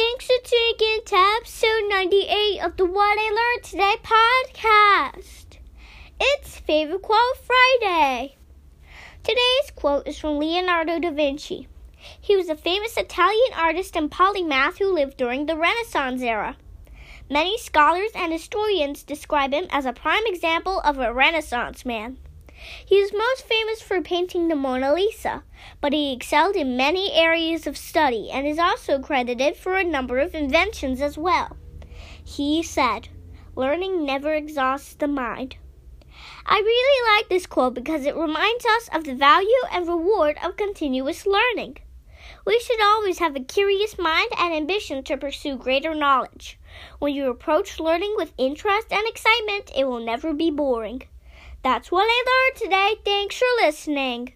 Thanks for tuning in to episode 98 of the What I Learned Today podcast. It's Favorite Quote Friday. Today's quote is from Leonardo da Vinci. He was a famous Italian artist and polymath who lived during the Renaissance era. Many scholars and historians describe him as a prime example of a Renaissance man. He is most famous for painting the Mona Lisa, but he excelled in many areas of study and is also credited for a number of inventions as well. He said, Learning never exhausts the mind. I really like this quote because it reminds us of the value and reward of continuous learning. We should always have a curious mind and ambition to pursue greater knowledge. When you approach learning with interest and excitement, it will never be boring. That's what I learned today. Thanks for listening.